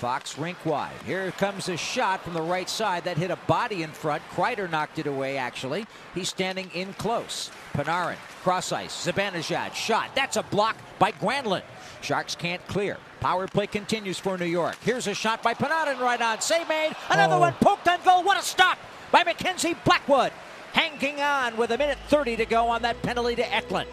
Fox rink wide. Here comes a shot from the right side that hit a body in front. Kreider knocked it away, actually. He's standing in close. Panarin, cross ice. Zibanejad, shot. That's a block by Granlund. Sharks can't clear. Power play continues for New York. Here's a shot by Panarin right on. Save made. Another Oh. one poked on goal. What a stop by Mackenzie Blackwood. Hanging on with a minute 30 to go on that penalty to Eklund.